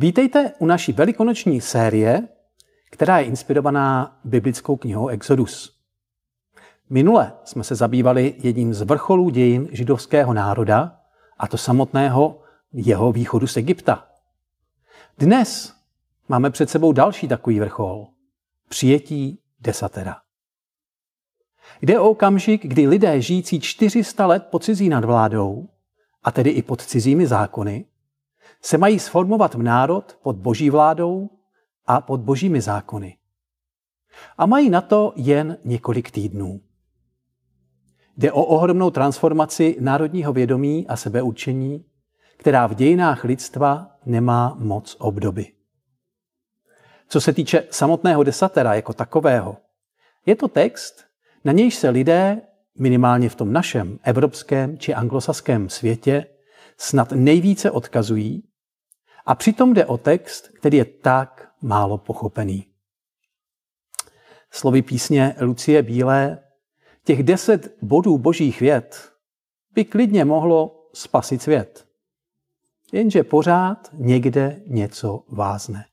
Vítejte u naší velikonoční série, která je inspirovaná biblickou knihou Exodus. Minule jsme se zabývali jedním z vrcholů dějin židovského národa, a to samotného jeho východu z Egypta. Dnes máme před sebou další takový vrchol. Přijetí desatera. Jde o okamžik, kdy lidé žijící 400 let pod cizí nadvládou, a tedy i pod cizími zákony, se mají sformovat v národ pod boží vládou a pod božími zákony. A mají na to jen několik týdnů. Jde o ohromnou transformaci národního vědomí a sebeurčení, která v dějinách lidstva nemá moc obdoby. Co se týče samotného desatera jako takového, je to text, na nějž se lidé, minimálně v tom našem evropském či anglosaském světě, snad nejvíce odkazují a přitom jde o text, který je tak málo pochopený. Slovy písně Lucie Bílé, těch deset bodů božích věd by klidně mohlo spasit svět. Jenže pořád někde něco vázne.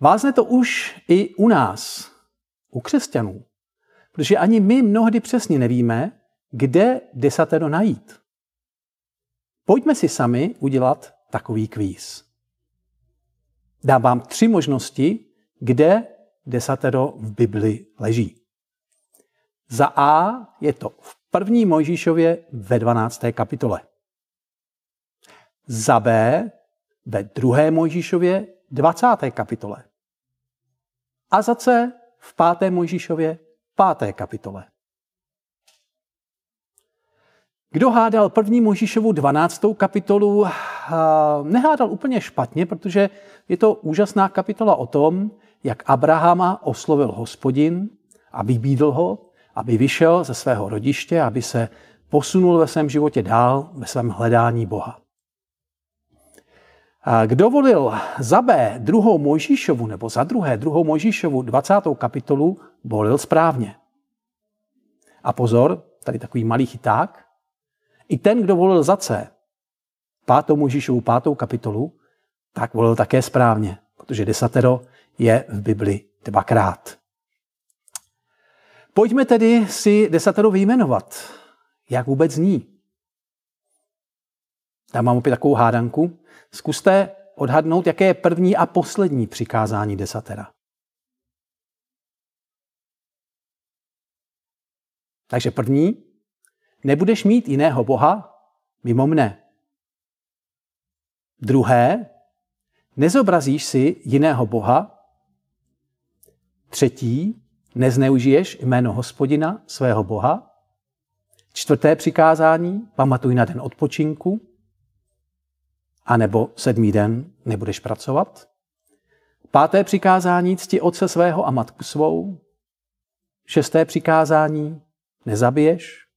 Vázne to už i u nás, u křesťanů, protože ani my mnohdy přesně nevíme, kde desatero najít. Pojďme si sami udělat takový kvíz. Dám vám tři možnosti, kde desatero v Bibli leží. Za A je to v první Mojžíšově ve 12. kapitole. Za B ve druhé Mojžíšově 20. kapitole. A za C v páté Mojžíšově 5. kapitole. Kdo hádal první Možíšovu 12. kapitolu, nehádal úplně špatně, protože je to úžasná kapitola o tom, jak Abrahama oslovil hospodin a vybídl ho, aby vyšel ze svého rodiště, aby se posunul ve svém životě dál, ve svém hledání Boha. Kdo volil za B druhou Mojžíšovu nebo za druhé druhou Mojžíšovu 20. kapitolu, volil správně. A pozor, tady takový malý chyták, i ten, kdo volil za C, pátou Možíšovu pátou kapitolu, tak volil také správně, protože desatero je v Bibli dvakrát. Pojďme tedy si desatero vyjmenovat. Jak vůbec zní? Tam mám opět takovou hádanku. Zkuste odhadnout, jaké je první a poslední přikázání desatera. Takže první Nebudeš mít jiného Boha mimo mne. Druhé, nezobrazíš si jiného Boha. Třetí, nezneužiješ jméno hospodina, svého Boha. Čtvrté přikázání, pamatuj na den odpočinku. A nebo sedmý den nebudeš pracovat. Páté přikázání, cti otce svého a matku svou. Šesté přikázání, nezabiješ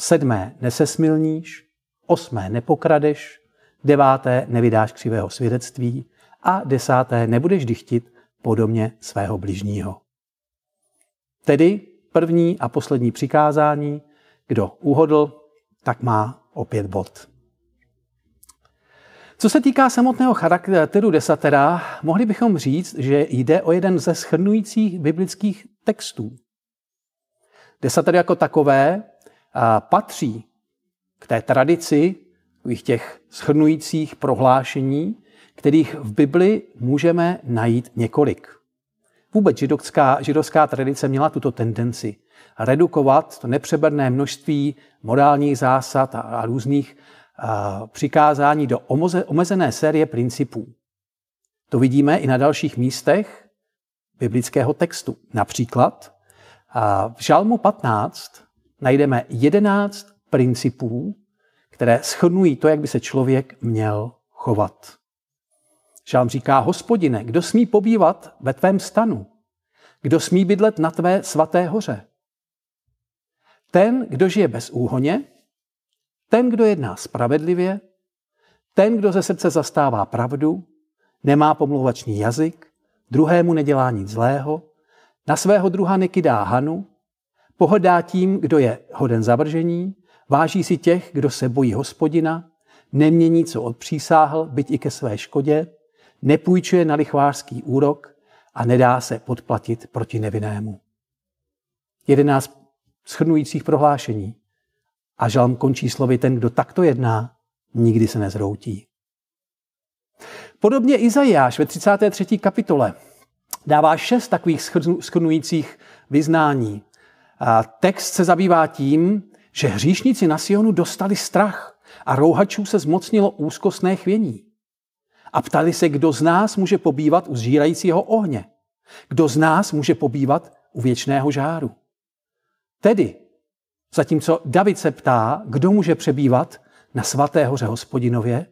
sedmé nesesmilníš, osmé nepokradeš, deváté nevydáš křivého svědectví a desáté nebudeš dychtit podobně svého bližního. Tedy první a poslední přikázání, kdo uhodl, tak má opět bod. Co se týká samotného charakteru desatera, mohli bychom říct, že jde o jeden ze schrnujících biblických textů. Desater jako takové patří k té tradici těch schrnujících prohlášení, kterých v Bibli můžeme najít několik. Vůbec židovská, židovská tradice měla tuto tendenci redukovat to nepřeberné množství morálních zásad a, a různých a, přikázání do omoze, omezené série principů. To vidíme i na dalších místech biblického textu. Například a, v Žalmu 15 najdeme jedenáct principů, které schrnují to, jak by se člověk měl chovat. Žálm říká, hospodine, kdo smí pobývat ve tvém stanu? Kdo smí bydlet na tvé svaté hoře? Ten, kdo žije bez úhoně, ten, kdo jedná spravedlivě, ten, kdo ze srdce zastává pravdu, nemá pomluvačný jazyk, druhému nedělá nic zlého, na svého druha nekydá hanu, Pohodá tím, kdo je hoden zavržení, váží si těch, kdo se bojí hospodina, nemění, co odpřísáhl, byť i ke své škodě, nepůjčuje na lichvářský úrok a nedá se podplatit proti nevinnému. Jedenáct schrnujících prohlášení. A žalm končí slovy ten, kdo takto jedná, nikdy se nezroutí. Podobně Izajáš ve 33. kapitole dává šest takových schrnujících vyznání. Text se zabývá tím, že hříšníci na Sionu dostali strach a rouhačů se zmocnilo úzkostné chvění. A ptali se, kdo z nás může pobývat u zžírajícího ohně. Kdo z nás může pobývat u věčného žáru. Tedy, zatímco David se ptá, kdo může přebývat na svaté hoře hospodinově,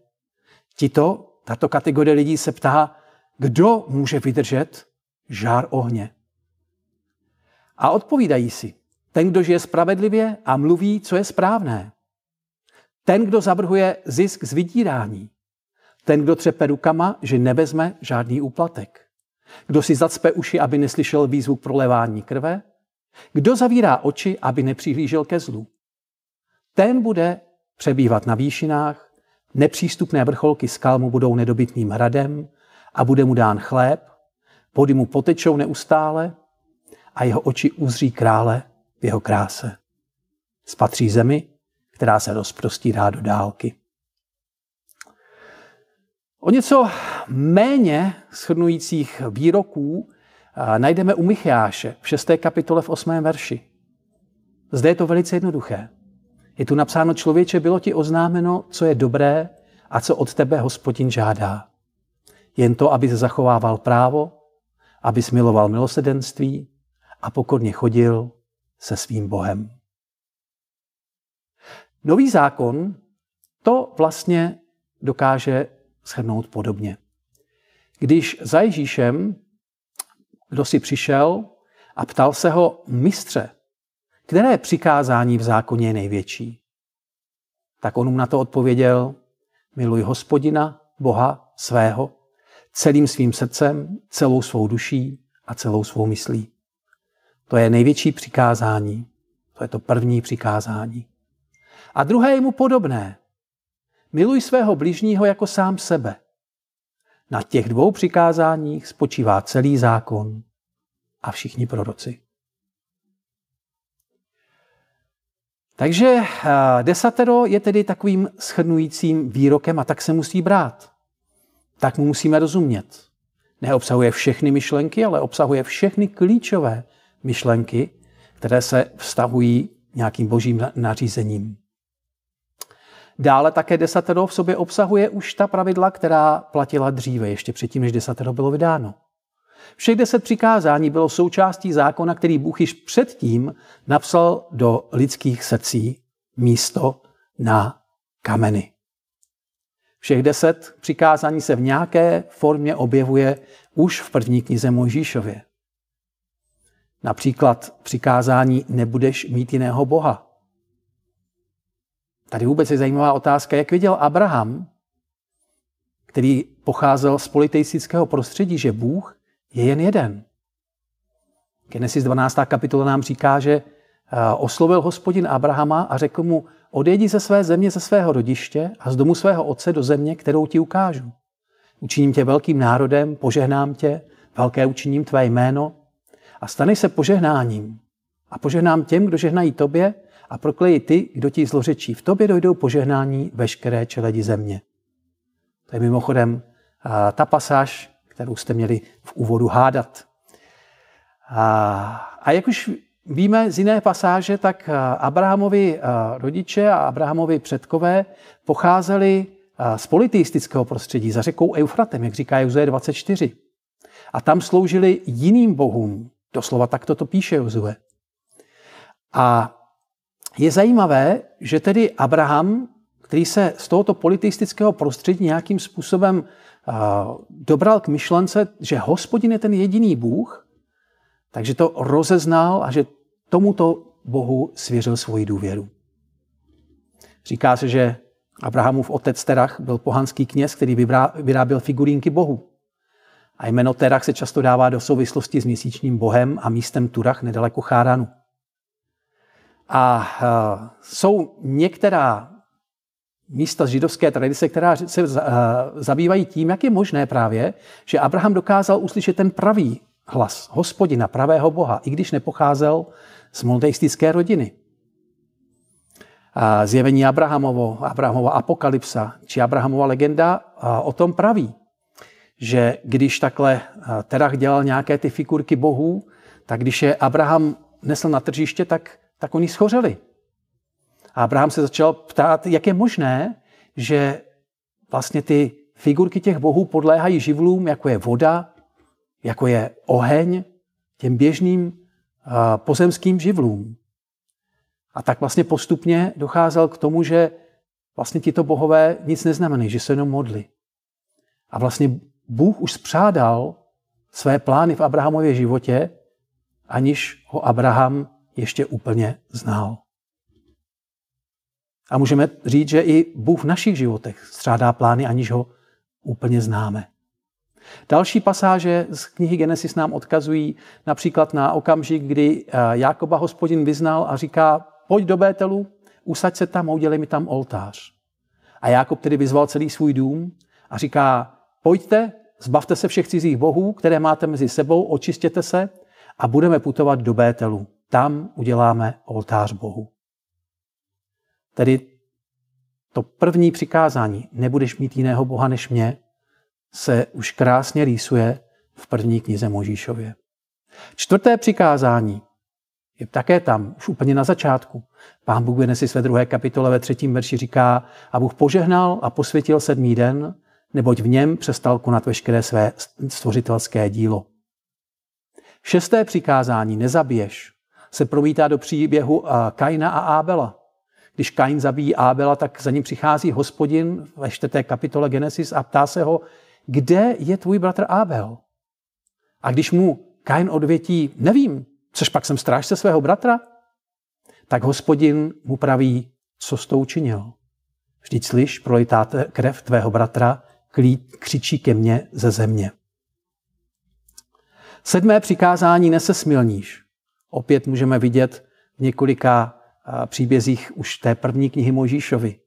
tito, tato kategorie lidí se ptá, kdo může vydržet žár ohně. A odpovídají si, ten, kdo žije spravedlivě a mluví, co je správné. Ten, kdo zavrhuje zisk z vydírání. Ten, kdo třepe rukama, že nevezme žádný úplatek. Kdo si zacpe uši, aby neslyšel výzvu prolevání krve. Kdo zavírá oči, aby nepřihlížel ke zlu. Ten bude přebývat na výšinách, nepřístupné vrcholky skal mu budou nedobytným hradem a bude mu dán chléb, vody mu potečou neustále a jeho oči uzří krále v jeho kráse. Spatří zemi, která se rozprostírá do dálky. O něco méně shrnujících výroků najdeme u Micháše v 6. kapitole v 8. verši. Zde je to velice jednoduché. Je tu napsáno, člověče, bylo ti oznámeno, co je dobré a co od tebe hospodin žádá. Jen to, aby zachovával právo, aby miloval milosedenství a pokorně chodil se svým Bohem. Nový zákon to vlastně dokáže shrnout podobně. Když za Ježíšem kdo si přišel a ptal se ho, mistře, které přikázání v zákoně je největší? Tak on mu na to odpověděl, miluj hospodina, Boha svého, celým svým srdcem, celou svou duší a celou svou myslí. To je největší přikázání. To je to první přikázání. A druhé je mu podobné. Miluj svého bližního jako sám sebe. Na těch dvou přikázáních spočívá celý zákon a všichni proroci. Takže eh, desatero je tedy takovým schrnujícím výrokem a tak se musí brát. Tak mu musíme rozumět. Neobsahuje všechny myšlenky, ale obsahuje všechny klíčové myšlenky, které se vztahují nějakým božím nařízením. Dále také desatero v sobě obsahuje už ta pravidla, která platila dříve, ještě předtím, než desatero bylo vydáno. Všech deset přikázání bylo součástí zákona, který Bůh již předtím napsal do lidských srdcí místo na kameny. Všech deset přikázání se v nějaké formě objevuje už v první knize Mojžíšově. Například přikázání nebudeš mít jiného Boha. Tady vůbec je zajímavá otázka, jak viděl Abraham, který pocházel z politeistického prostředí, že Bůh je jen jeden. Genesis 12. kapitola nám říká, že eh, oslovil hospodin Abrahama a řekl mu, odejdi ze své země, ze svého rodiště a z domu svého otce do země, kterou ti ukážu. Učiním tě velkým národem, požehnám tě, velké učiním tvé jméno a staneš se požehnáním. A požehnám těm, kdo žehnají tobě a proklejí ty, kdo ti zlořečí. V tobě dojdou požehnání veškeré čeledi země. To je mimochodem ta pasáž, kterou jste měli v úvodu hádat. A jak už víme z jiné pasáže, tak Abrahamovi rodiče a Abrahamovi předkové pocházeli z politeistického prostředí za řekou Eufratem, jak říká Jozue 24. A tam sloužili jiným bohům. Doslova takto to píše Jozue. A je zajímavé, že tedy Abraham, který se z tohoto politistického prostředí nějakým způsobem dobral k myšlence, že hospodin je ten jediný Bůh, takže to rozeznal a že tomuto Bohu svěřil svoji důvěru. Říká se, že Abrahamův otec Terach byl pohanský kněz, který vyráběl figurínky Bohu. A jméno Terach se často dává do souvislosti s měsíčním bohem a místem Turach nedaleko Cháranu. A jsou některá místa z židovské tradice, která se zabývají tím, jak je možné právě, že Abraham dokázal uslyšet ten pravý hlas hospodina, pravého Boha, i když nepocházel z monoteistické rodiny. Zjevení Abrahamovo, Abrahamova apokalypsa, či Abrahamova legenda o tom praví, že když takhle Terach dělal nějaké ty figurky bohů, tak když je Abraham nesl na tržiště, tak, tak oni schořeli. A Abraham se začal ptát, jak je možné, že vlastně ty figurky těch bohů podléhají živlům, jako je voda, jako je oheň, těm běžným pozemským živlům. A tak vlastně postupně docházel k tomu, že vlastně tito bohové nic neznamenají, že se jenom modli. A vlastně Bůh už spřádal své plány v Abrahamově životě, aniž ho Abraham ještě úplně znal. A můžeme říct, že i Bůh v našich životech střádá plány, aniž ho úplně známe. Další pasáže z knihy Genesis nám odkazují například na okamžik, kdy eh, Jákoba hospodin vyznal a říká, pojď do Bételu, usaď se tam a udělej mi tam oltář. A Jákob tedy vyzval celý svůj dům a říká, pojďte, zbavte se všech cizích bohů, které máte mezi sebou, očistěte se a budeme putovat do Bételu. Tam uděláme oltář Bohu. Tedy to první přikázání, nebudeš mít jiného Boha než mě, se už krásně rýsuje v první knize Možíšově. Čtvrté přikázání je také tam, už úplně na začátku. Pán Bůh vynesi své druhé kapitole ve třetím verši říká, a Bůh požehnal a posvětil sedmý den, neboť v něm přestal konat veškeré své stvořitelské dílo. Šesté přikázání, nezabiješ, se promítá do příběhu Kaina a Ábela. Když Kain zabíjí Ábela, tak za ním přichází hospodin ve čtvrté kapitole Genesis a ptá se ho, kde je tvůj bratr Ábel? A když mu Kain odvětí, nevím, což pak jsem strážce svého bratra, tak hospodin mu praví, co s tou učinil. Vždyť slyš, prolitá krev tvého bratra, křičí ke mně ze země. Sedmé přikázání nese smilníš. Opět můžeme vidět v několika příbězích už té první knihy Možíšovi.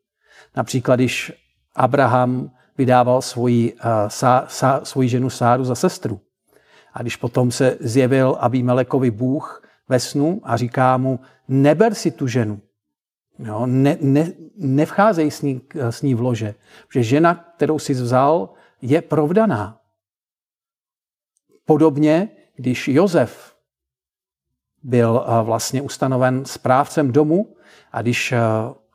Například, když Abraham vydával svoji, sá, sá, svoji ženu Sáru za sestru. A když potom se zjevil Abimelekovi Bůh ve snu a říká mu, neber si tu ženu, jo, ne, ne, nevcházej s ní, s ní v lože, že žena, kterou jsi vzal, je provdaná. Podobně, když Jozef byl vlastně ustanoven správcem domu a když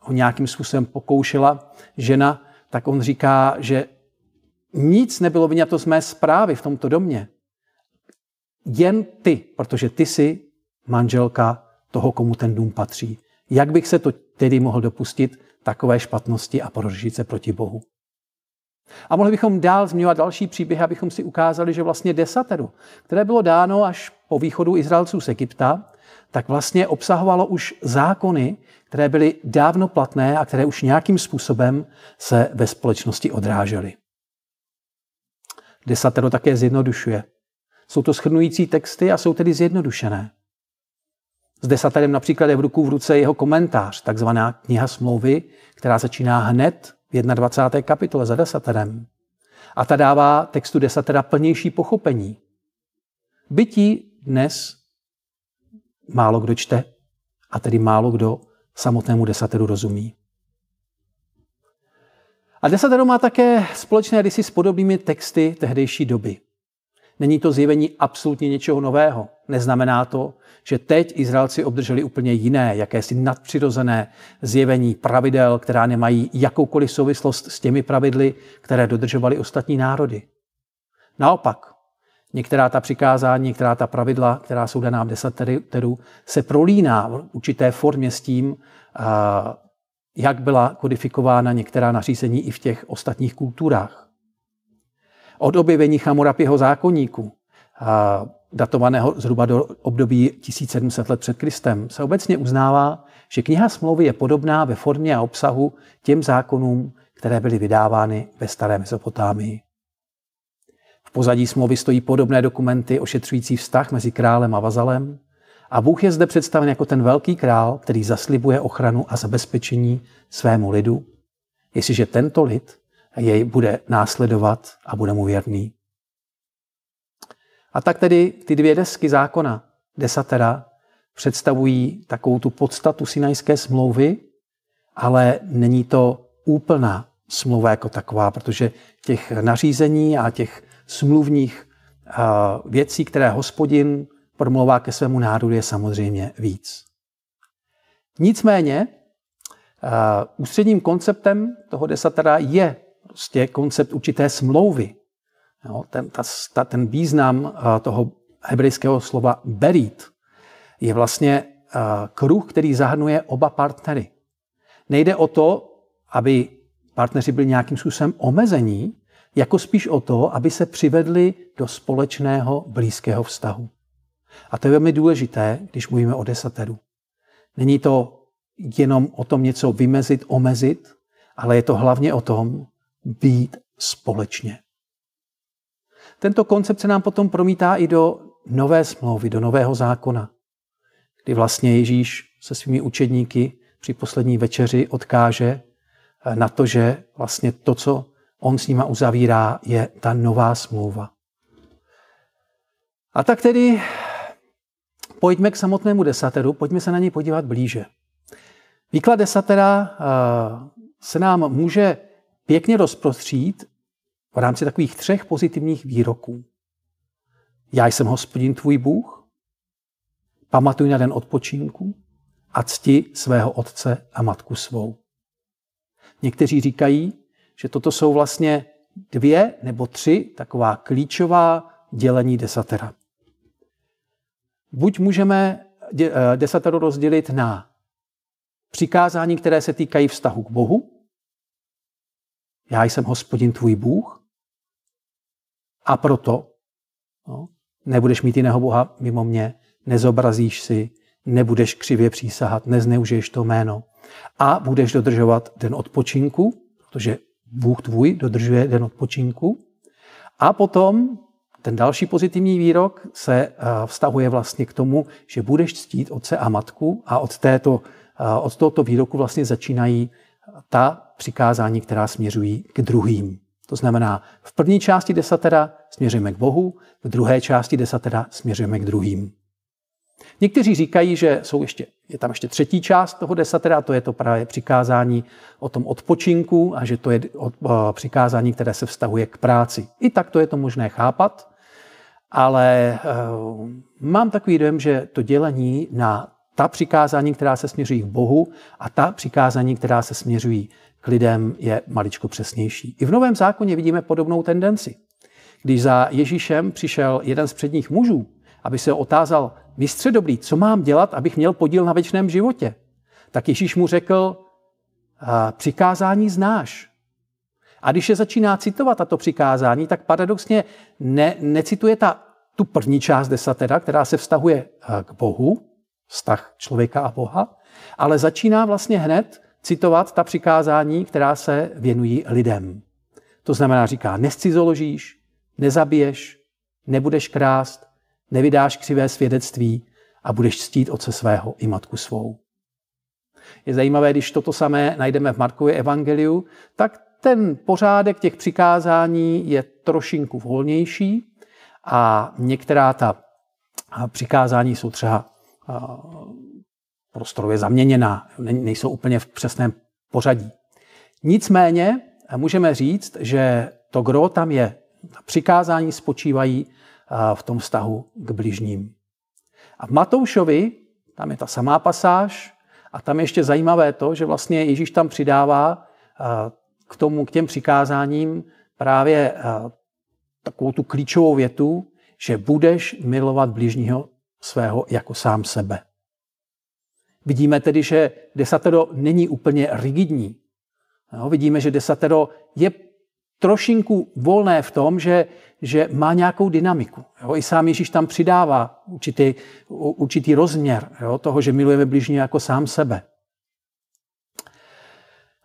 ho nějakým způsobem pokoušela žena, tak on říká, že nic nebylo vyňato z mé zprávy v tomto domě. Jen ty, protože ty jsi manželka toho, komu ten dům patří. Jak bych se to tedy mohl dopustit takové špatnosti a porožit se proti Bohu? A mohli bychom dál zmiňovat další příběhy, abychom si ukázali, že vlastně desateru, které bylo dáno až po východu Izraelců z Egypta, tak vlastně obsahovalo už zákony, které byly dávno platné a které už nějakým způsobem se ve společnosti odrážely. Desatero také zjednodušuje. Jsou to schrnující texty a jsou tedy zjednodušené. S desaterem například je v ruku v ruce jeho komentář, takzvaná kniha smlouvy, která začíná hned v 21. kapitole za desaterem. A ta dává textu desatera plnější pochopení. Bytí dnes málo kdo čte a tedy málo kdo samotnému desateru rozumí. A desatero má také společné rysy s podobnými texty tehdejší doby. Není to zjevení absolutně něčeho nového. Neznamená to, že teď Izraelci obdrželi úplně jiné, jakési nadpřirozené zjevení pravidel, která nemají jakoukoliv souvislost s těmi pravidly, které dodržovaly ostatní národy. Naopak, některá ta přikázání, některá ta pravidla, která jsou daná v desateru, se prolíná v určité formě s tím, jak byla kodifikována některá nařízení i v těch ostatních kulturách. Od objevení Chamurapiho zákonníku, datovaného zhruba do období 1700 let před Kristem, se obecně uznává, že kniha smlouvy je podobná ve formě a obsahu těm zákonům, které byly vydávány ve staré Mesopotámii. V pozadí smlouvy stojí podobné dokumenty ošetřující vztah mezi králem a vazalem a Bůh je zde představen jako ten velký král, který zaslibuje ochranu a zabezpečení svému lidu, jestliže tento lid jej bude následovat a bude mu věrný. A tak tedy ty dvě desky zákona, desatera, představují takovou tu podstatu sinajské smlouvy, ale není to úplná smlouva jako taková, protože těch nařízení a těch smluvních věcí, které hospodin promlouvá ke svému národu, je samozřejmě víc. Nicméně ústředním konceptem toho desatera je prostě koncept určité smlouvy. Jo, ten, ta, ta, ten význam toho hebrejského slova berit je vlastně kruh, který zahrnuje oba partnery. Nejde o to, aby partneři byli nějakým způsobem omezení, jako spíš o to, aby se přivedli do společného blízkého vztahu. A to je velmi důležité, když mluvíme o desateru. Není to jenom o tom něco vymezit, omezit, ale je to hlavně o tom být společně. Tento koncept se nám potom promítá i do nové smlouvy, do nového zákona, kdy vlastně Ježíš se svými učedníky při poslední večeři odkáže na to, že vlastně to, co on s nima uzavírá, je ta nová smlouva. A tak tedy pojďme k samotnému desateru, pojďme se na něj podívat blíže. Výklad desatera eh, se nám může pěkně rozprostřít v rámci takových třech pozitivních výroků. Já jsem hospodin tvůj Bůh, pamatuj na den odpočinku a cti svého otce a matku svou. Někteří říkají, že toto jsou vlastně dvě nebo tři taková klíčová dělení desatera. Buď můžeme eh, desateru rozdělit na přikázání, které se týkají vztahu k Bohu. Já jsem hospodin tvůj Bůh a proto no, nebudeš mít jiného Boha mimo mě, nezobrazíš si, nebudeš křivě přísahat, nezneužiješ to jméno a budeš dodržovat den odpočinku, protože Bůh tvůj dodržuje den odpočinku. A potom ten další pozitivní výrok se eh, vztahuje vlastně k tomu, že budeš ctít otce a matku a od, této, eh, od tohoto výroku vlastně začínají ta přikázání, která směřují k druhým. To znamená, v první části desatera směřujeme k Bohu, v druhé části desatera směřujeme k druhým. Někteří říkají, že jsou ještě, je tam ještě třetí část toho desatera, to je to právě přikázání o tom odpočinku a že to je přikázání, které se vztahuje k práci. I tak to je to možné chápat, ale uh, mám takový dojem, že to dělení na ta přikázání, která se směřují k Bohu a ta přikázání, která se směřují k lidem, je maličko přesnější. I v Novém zákoně vidíme podobnou tendenci. Když za Ježíšem přišel jeden z předních mužů, aby se otázal, mistře dobrý, co mám dělat, abych měl podíl na věčném životě? Tak Ježíš mu řekl, přikázání znáš. A když je začíná citovat tato přikázání, tak paradoxně ne, necituje ta, tu první část desatera, která se vztahuje k Bohu, vztah člověka a Boha, ale začíná vlastně hned citovat ta přikázání, která se věnují lidem. To znamená, říká, nescizoložíš, nezabiješ, nebudeš krást, nevydáš křivé svědectví a budeš ctít otce svého i matku svou. Je zajímavé, když toto samé najdeme v Markově evangeliu, tak ten pořádek těch přikázání je trošinku volnější a některá ta přikázání jsou třeba prostorově zaměněná, nejsou úplně v přesném pořadí. Nicméně můžeme říct, že to gro tam je. Ta přikázání spočívají v tom vztahu k bližním. A v Matoušovi, tam je ta samá pasáž, a tam je ještě zajímavé to, že vlastně Ježíš tam přidává k tomu, k těm přikázáním právě takovou tu klíčovou větu, že budeš milovat bližního svého jako sám sebe. Vidíme tedy, že desatero není úplně rigidní. No, vidíme, že desatero je trošinku volné v tom, že, že má nějakou dynamiku. Jo? I sám Ježíš tam přidává určitý, určitý rozměr jo? toho, že milujeme blížně jako sám sebe.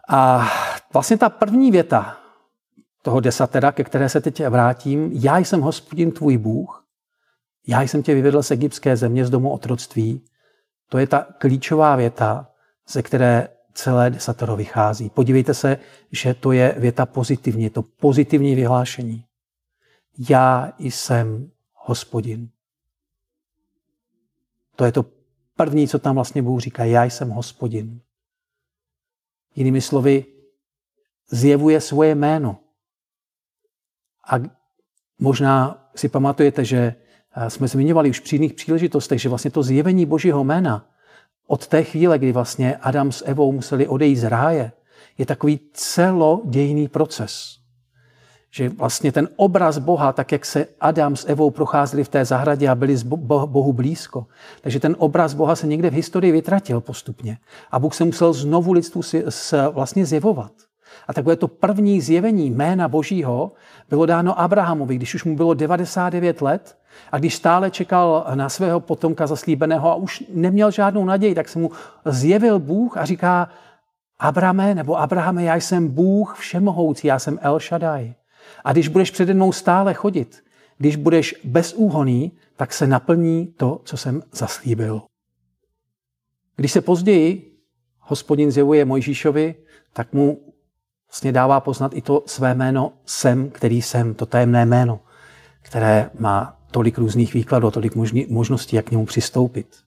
A vlastně ta první věta toho desatera, ke které se teď vrátím, já jsem hospodin tvůj Bůh, já jsem tě vyvedl z egyptské země, z domu otroctví, to je ta klíčová věta, ze které celé desatero vychází. Podívejte se, že to je věta pozitivní, to pozitivní vyhlášení. Já jsem hospodin. To je to první, co tam vlastně Bůh říká. Já jsem hospodin. Jinými slovy, zjevuje svoje jméno. A možná si pamatujete, že jsme zmiňovali už při jiných příležitostech, že vlastně to zjevení Božího jména od té chvíle, kdy vlastně Adam s Evou museli odejít z ráje, je takový celodějný proces. Že vlastně ten obraz Boha, tak jak se Adam s Evou procházeli v té zahradě a byli Bohu blízko, takže ten obraz Boha se někde v historii vytratil postupně. A Bůh se musel znovu lidstvu vlastně zjevovat. A takové to první zjevení jména Božího bylo dáno Abrahamovi, když už mu bylo 99 let a když stále čekal na svého potomka zaslíbeného a už neměl žádnou naději, tak se mu zjevil Bůh a říká, Abrame nebo Abrahame, já jsem Bůh všemohoucí, já jsem El Shaddai. A když budeš přede mnou stále chodit, když budeš bezúhoný, tak se naplní to, co jsem zaslíbil. Když se později hospodin zjevuje Mojžíšovi, tak mu vlastně dává poznat i to své jméno jsem, který jsem, to tajemné jméno, které má tolik různých výkladů, tolik možností, jak k němu přistoupit.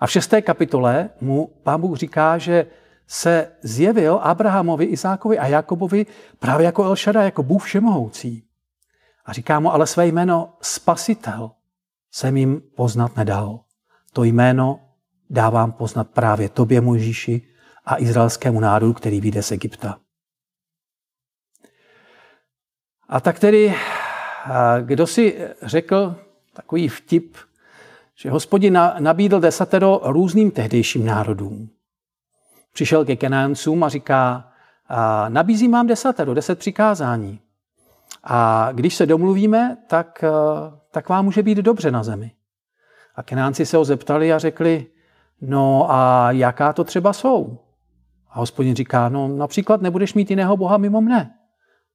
A v šesté kapitole mu pán Bůh říká, že se zjevil Abrahamovi, Izákovi a Jakobovi právě jako Elšada, jako Bůh všemohoucí. A říká mu ale své jméno Spasitel jsem jim poznat nedal. To jméno dávám poznat právě tobě, Mojžíši, a izraelskému národu, který vyjde z Egypta. A tak tedy, kdo si řekl takový vtip, že hospodin nabídl desatero různým tehdejším národům. Přišel ke Kenáncům a říká, nabízím vám desatero, deset přikázání. A když se domluvíme, tak, tak vám může být dobře na zemi. A Kenánci se ho zeptali a řekli, no a jaká to třeba jsou? A hospodin říká, no například nebudeš mít jiného boha mimo mne.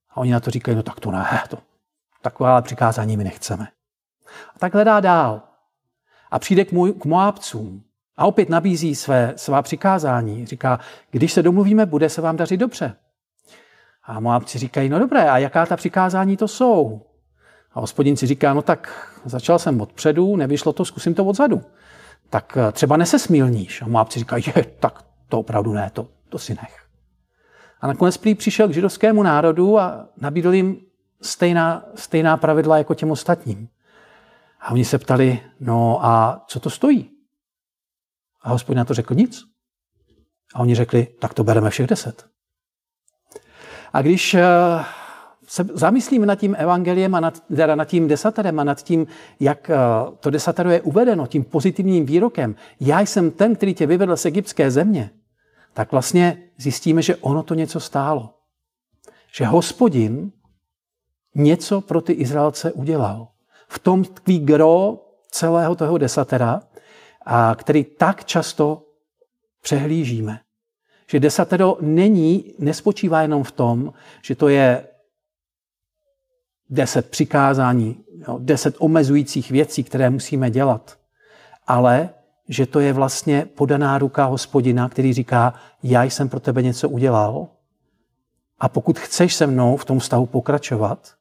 A oni na to říkají, no tak to ne, to, takové přikázání my nechceme. A tak hledá dál. A přijde k, můj, k Moábcům. A opět nabízí své, svá přikázání. Říká, když se domluvíme, bude se vám dařit dobře. A Moábci říkají, no dobré, a jaká ta přikázání to jsou? A hospodin si říká, no tak začal jsem odpředu, nevyšlo to, zkusím to odzadu. Tak eh, třeba nesesmilníš. A Moábci říkají, je, tak to opravdu ne, to, to si nech. A nakonec prý přišel k židovskému národu a nabídl jim stejná, stejná pravidla jako těm ostatním. A oni se ptali, no a co to stojí? A hospodin na to řekl nic. A oni řekli, tak to bereme všech deset. A když eh, se zamyslíme nad tím evangeliem a nad, teda nad tím desaterem a nad tím, jak eh, to desatero je uvedeno, tím pozitivním výrokem, já jsem ten, který tě vyvedl z egyptské země, tak vlastně zjistíme, že ono to něco stálo. Že hospodin něco pro ty Izraelce udělal. V tom tkví gro celého toho desatera, a který tak často přehlížíme. Že desatero není, nespočívá jenom v tom, že to je deset přikázání, deset omezujících věcí, které musíme dělat, ale že to je vlastně podaná ruka hospodina, který říká, já jsem pro tebe něco udělal a pokud chceš se mnou v tom vztahu pokračovat,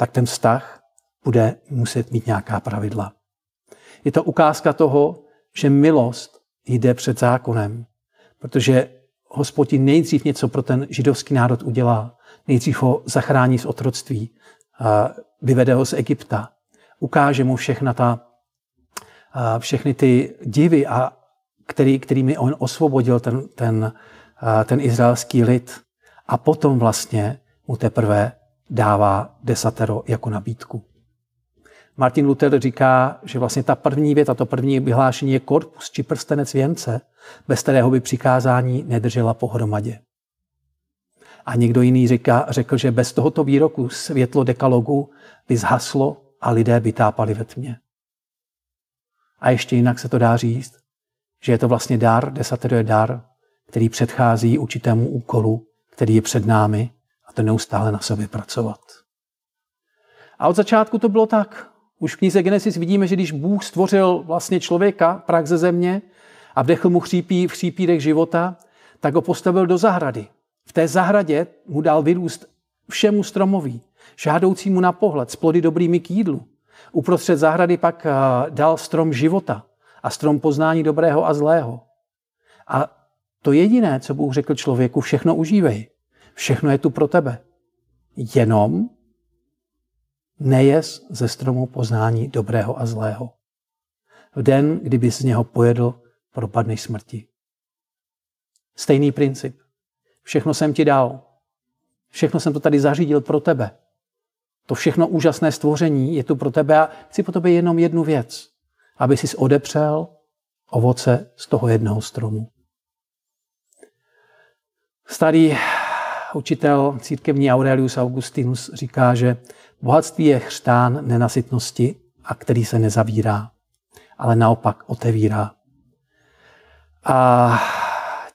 tak ten vztah bude muset mít nějaká pravidla. Je to ukázka toho, že milost jde před zákonem, protože hospodin nejdřív něco pro ten židovský národ udělá, nejdřív ho zachrání z otroctví, vyvede ho z Egypta, ukáže mu všechna ta všechny ty divy, a který, kterými on osvobodil ten, ten, ten izraelský lid. A potom vlastně mu teprve dává desatero jako nabídku. Martin Luther říká, že vlastně ta první věta, to první vyhlášení je korpus či prstenec věnce, bez kterého by přikázání nedržela pohromadě. A někdo jiný říká, řekl, že bez tohoto výroku světlo dekalogu by zhaslo a lidé by tápali ve tmě. A ještě jinak se to dá říct, že je to vlastně dar, desatero je dar, který předchází určitému úkolu, který je před námi a to neustále na sobě pracovat. A od začátku to bylo tak. Už v knize Genesis vidíme, že když Bůh stvořil vlastně člověka, prak ze země, a vdechl mu chřípí v chřípírech života, tak ho postavil do zahrady. V té zahradě mu dal vyrůst všemu stromoví, žádoucímu na pohled, s plody dobrými k jídlu. Uprostřed zahrady pak eh, dal strom života a strom poznání dobrého a zlého. A to jediné, co Bůh řekl člověku, všechno užívej. Všechno je tu pro tebe. Jenom nejes ze stromu poznání dobrého a zlého. V den, kdyby z něho pojedl, propadneš smrti. Stejný princip. Všechno jsem ti dal. Všechno jsem to tady zařídil pro tebe. To všechno úžasné stvoření je tu pro tebe a chci po tobě jenom jednu věc. Aby jsi odepřel ovoce z toho jednoho stromu. Starý učitel církevní Aurelius Augustinus říká, že bohatství je chřtán nenasytnosti a který se nezavírá, ale naopak otevírá. A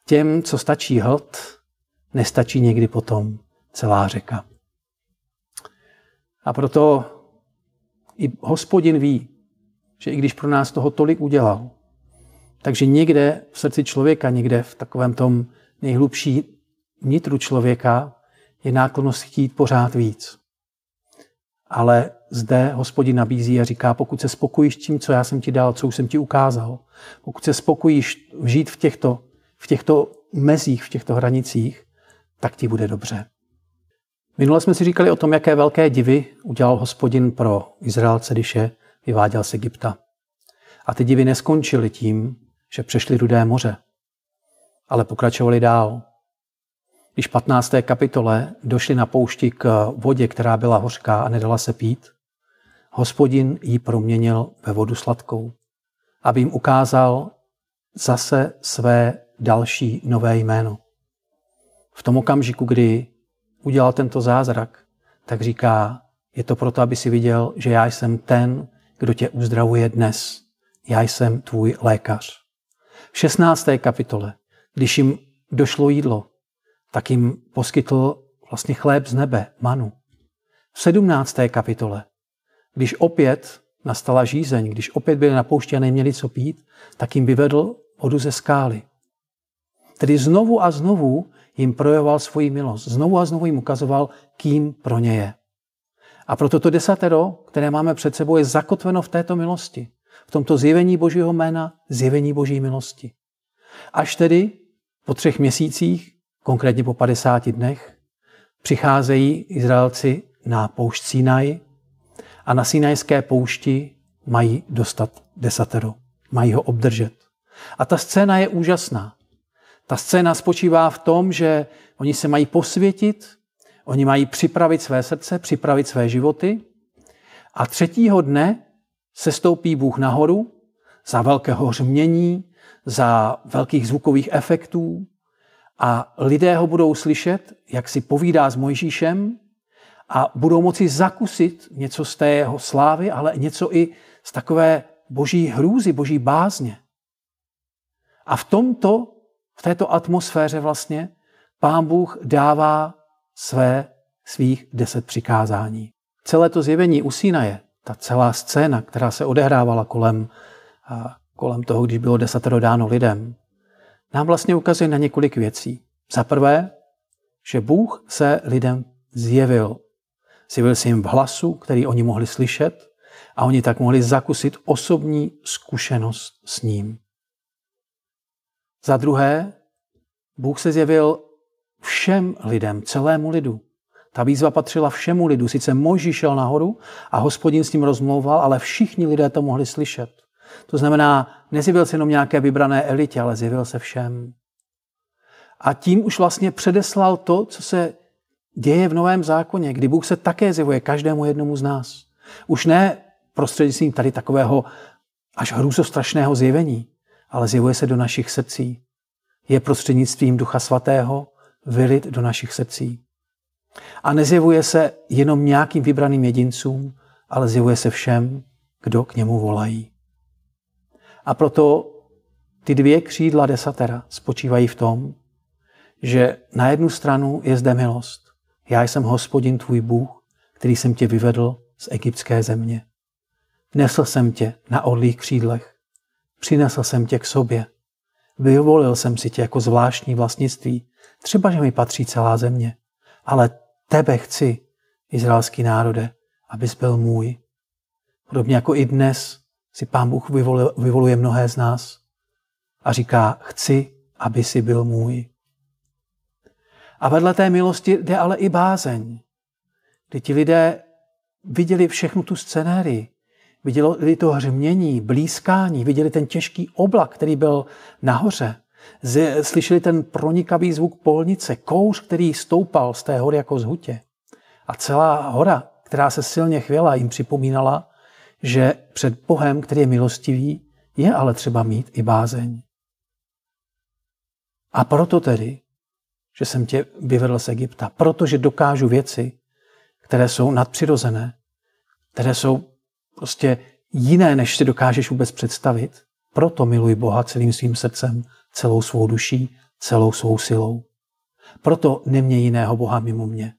těm, co stačí hlad, nestačí někdy potom celá řeka. A proto i hospodin ví, že i když pro nás toho tolik udělal, takže někde v srdci člověka, někde v takovém tom nejhlubší nitru člověka je náklonost chtít pořád víc. Ale zde hospodin nabízí a říká, pokud se spokojíš tím, co já jsem ti dal, co už jsem ti ukázal, pokud se spokojíš žít v těchto, v těchto mezích, v těchto hranicích, tak ti bude dobře. Minule jsme si říkali o tom, jaké velké divy udělal hospodin pro Izraelce, když je vyváděl z Egypta. A ty divy neskončily tím, že přešly Rudé moře, ale pokračovali dál. Když 15. kapitole došli na poušti k vodě, která byla hořká a nedala se pít, hospodin ji proměnil ve vodu sladkou, aby jim ukázal zase své další nové jméno. V tom okamžiku, kdy udělal tento zázrak, tak říká, je to proto, aby si viděl, že já jsem ten, kdo tě uzdravuje dnes. Já jsem tvůj lékař. V 16. kapitole, když jim došlo jídlo, tak jim poskytl vlastně chléb z nebe, manu. V 17. kapitole, když opět nastala žízeň, když opět byli na poušti a neměli co pít, tak jim vyvedl vodu ze skály. Tedy znovu a znovu jim projevoval svoji milost. Znovu a znovu jim ukazoval, kým pro ně je. A proto to desatero, které máme před sebou, je zakotveno v této milosti. V tomto zjevení Božího jména, zjevení Boží milosti. Až tedy po třech měsících, konkrétně po 50 dnech, přicházejí Izraelci na poušť Sinaj a na Sinajské poušti mají dostat desatero. Mají ho obdržet. A ta scéna je úžasná. Ta scéna spočívá v tom, že oni se mají posvětit, oni mají připravit své srdce, připravit své životy a třetího dne se stoupí Bůh nahoru za velkého hřmění, za velkých zvukových efektů a lidé ho budou slyšet, jak si povídá s Mojžíšem a budou moci zakusit něco z té jeho slávy, ale něco i z takové boží hrůzy, boží bázně. A v tomto v této atmosféře vlastně pán Bůh dává své, svých deset přikázání. Celé to zjevení u Sinaje, ta celá scéna, která se odehrávala kolem, kolem toho, když bylo desatero dáno lidem, nám vlastně ukazuje na několik věcí. Za prvé, že Bůh se lidem zjevil. Zjevil se jim v hlasu, který oni mohli slyšet a oni tak mohli zakusit osobní zkušenost s ním. Za druhé, Bůh se zjevil všem lidem, celému lidu. Ta výzva patřila všemu lidu. Sice Mojžíš šel nahoru a hospodin s ním rozmlouval, ale všichni lidé to mohli slyšet. To znamená, nezjevil se jenom nějaké vybrané elitě, ale zjevil se všem. A tím už vlastně předeslal to, co se děje v Novém zákoně, kdy Bůh se také zjevuje každému jednomu z nás. Už ne prostřednictvím tady takového až hrůzostrašného zjevení, ale zjevuje se do našich srdcí. Je prostřednictvím Ducha Svatého vylit do našich srdcí. A nezjevuje se jenom nějakým vybraným jedincům, ale zjevuje se všem, kdo k němu volají. A proto ty dvě křídla desatera spočívají v tom, že na jednu stranu je zde milost. Já jsem hospodin tvůj Bůh, který jsem tě vyvedl z egyptské země. Nesl jsem tě na orlých křídlech přinesl jsem tě k sobě Vyvolil jsem si tě jako zvláštní vlastnictví. Třeba, že mi patří celá země. Ale tebe chci, izraelský národe, abys byl můj. Podobně jako i dnes si pán Bůh vyvoluje mnohé z nás a říká, chci, aby si byl můj. A vedle té milosti jde ale i bázeň, kdy ti lidé viděli všechnu tu scenérii, viděli to hřmění, blízkání, viděli ten těžký oblak, který byl nahoře, slyšeli ten pronikavý zvuk polnice, kouř, který stoupal z té hory jako z hutě. A celá hora, která se silně chvěla, jim připomínala, že před Bohem, který je milostivý, je ale třeba mít i bázeň. A proto tedy, že jsem tě vyvedl z Egypta, protože dokážu věci, které jsou nadpřirozené, které jsou prostě jiné, než si dokážeš vůbec představit. Proto miluji Boha celým svým srdcem, celou svou duší, celou svou silou. Proto nemě jiného Boha mimo mě.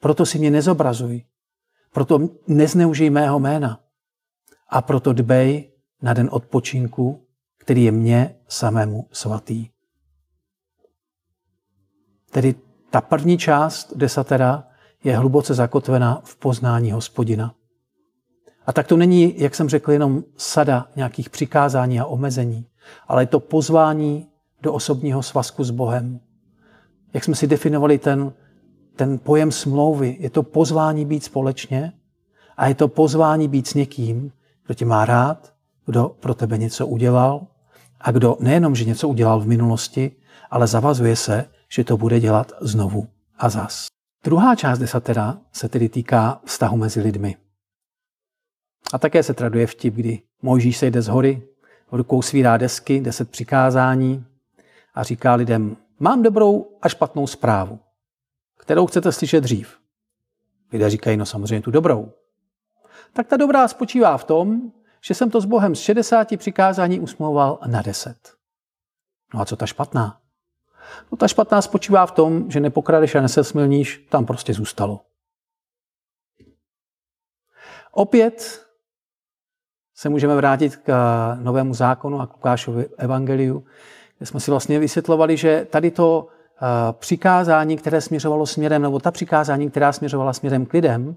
Proto si mě nezobrazuj. Proto nezneužij mého jména. A proto dbej na den odpočinku, který je mně samému svatý. Tedy ta první část desatera je hluboce zakotvena v poznání hospodina. A tak to není, jak jsem řekl, jenom sada nějakých přikázání a omezení, ale je to pozvání do osobního svazku s Bohem. Jak jsme si definovali ten, ten pojem smlouvy, je to pozvání být společně a je to pozvání být s někým, kdo tě má rád, kdo pro tebe něco udělal a kdo nejenom, že něco udělal v minulosti, ale zavazuje se, že to bude dělat znovu a zas. Druhá část desatera se tedy týká vztahu mezi lidmi. A také se traduje vtip, kdy Mojžíš se jde z hory, rukou svírá desky, deset přikázání a říká lidem, mám dobrou a špatnou zprávu, kterou chcete slyšet dřív. Lidé říkají, no samozřejmě tu dobrou. Tak ta dobrá spočívá v tom, že jsem to s Bohem z 60 přikázání usmlouval na 10. No a co ta špatná? No ta špatná spočívá v tom, že nepokradeš a nesesmilníš, tam prostě zůstalo. Opět se můžeme vrátit k novému zákonu a k Lukášovi evangeliu, kde jsme si vlastně vysvětlovali, že tady to eh, přikázání, které směřovalo směrem, nebo ta přikázání, která směřovala směrem k lidem,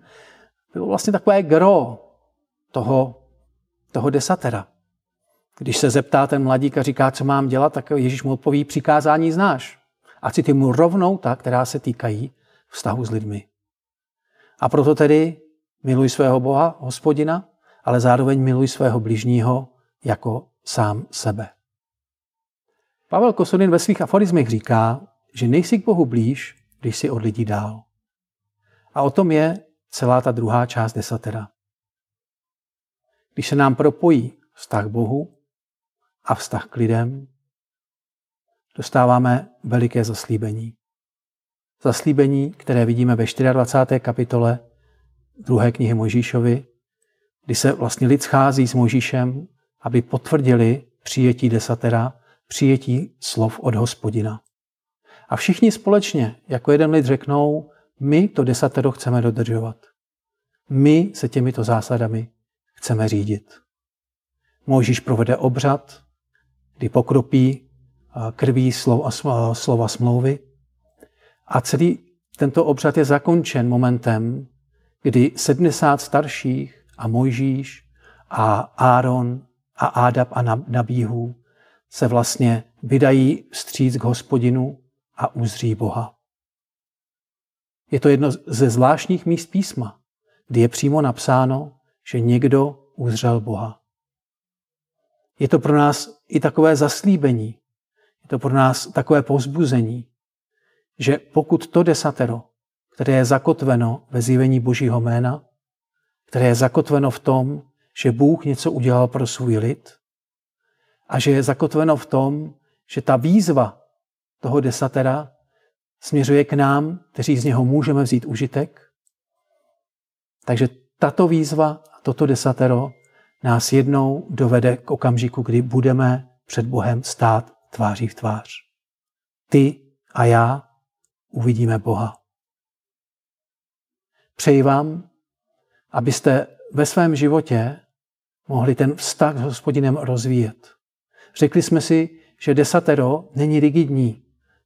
bylo vlastně takové gro toho, toho desatera. Když se zeptá ten mladík a říká, co mám dělat, tak Ježíš mu odpoví, přikázání znáš. A ty mu rovnou ta, která se týkají vztahu s lidmi. A proto tedy miluj svého Boha, hospodina, ale zároveň miluj svého bližního jako sám sebe. Pavel Kosonin ve svých aforizmech říká, že nejsi k Bohu blíž, když si od lidí dál. A o tom je celá ta druhá část desatera. Když se nám propojí vztah Bohu a vztah k lidem, dostáváme veliké zaslíbení. Zaslíbení, které vidíme ve 24. kapitole druhé knihy Mojžíšovi, kdy se vlastně lid schází s Mojžíšem, aby potvrdili přijetí desatera, přijetí slov od hospodina. A všichni společně, jako jeden lid řeknou, my to desatero chceme dodržovat. My se těmito zásadami chceme řídit. Mojžíš provede obřad, kdy pokropí krví slova smlouvy a celý tento obřad je zakončen momentem, kdy 70 starších a Mojžíš a Áron a Ádab a Nabíhu se vlastně vydají vstříc k hospodinu a uzří Boha. Je to jedno ze zvláštních míst písma, kdy je přímo napsáno, že někdo uzřel Boha. Je to pro nás i takové zaslíbení, je to pro nás takové povzbuzení, že pokud to desatero, které je zakotveno ve zjevení Božího jména, které je zakotveno v tom, že Bůh něco udělal pro svůj lid a že je zakotveno v tom, že ta výzva toho desatera směřuje k nám, kteří z něho můžeme vzít užitek. Takže tato výzva toto desatero nás jednou dovede k okamžiku, kdy budeme před Bohem stát tváří v tvář. Ty a já uvidíme Boha. Přeji vám, abyste ve svém životě mohli ten vztah s hospodinem rozvíjet. Řekli jsme si, že desatero není rigidní.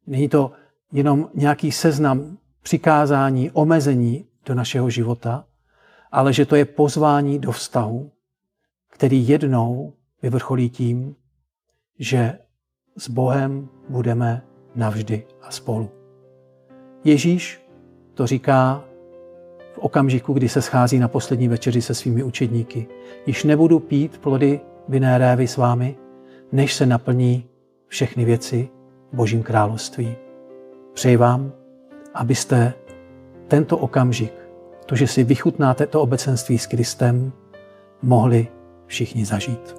Není to jenom nějaký seznam přikázání, omezení do našeho života, ale že to je pozvání do vztahu, který jednou vyvrcholí tím, že s Bohem budeme navždy a spolu. Ježíš to říká v okamžiku, kdy se schází na poslední večeři se svými učedníky. Již nebudu pít plody vinné révy s vámi, než se naplní všechny věci v Božím království. Přeji vám, abyste tento okamžik, to, že si vychutnáte to obecenství s Kristem, mohli všichni zažít.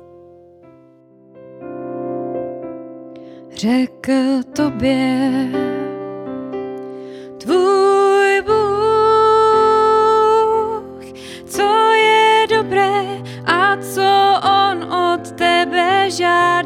Řekl tobě tvůj Bůh, co je dobré a co on od tebe žádá.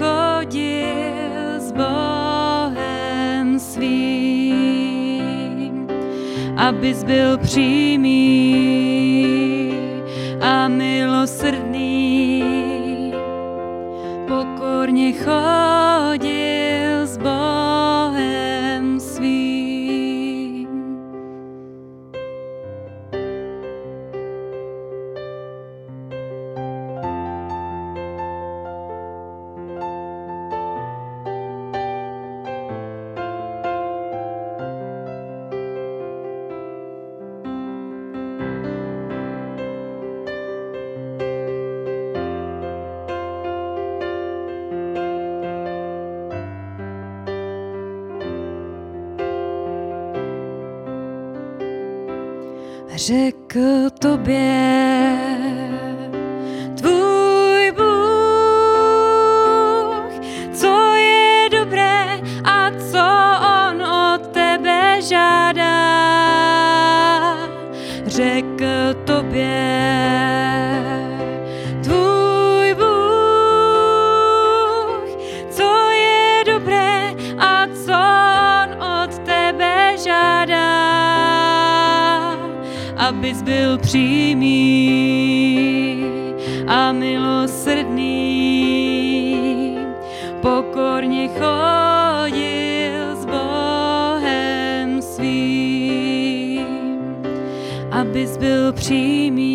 abys byl přímý a milosrdný. Pokorně chodil řekl tobě byl přímý a milosrdný. Pokorně chodil s Bohem svým, abys byl přímý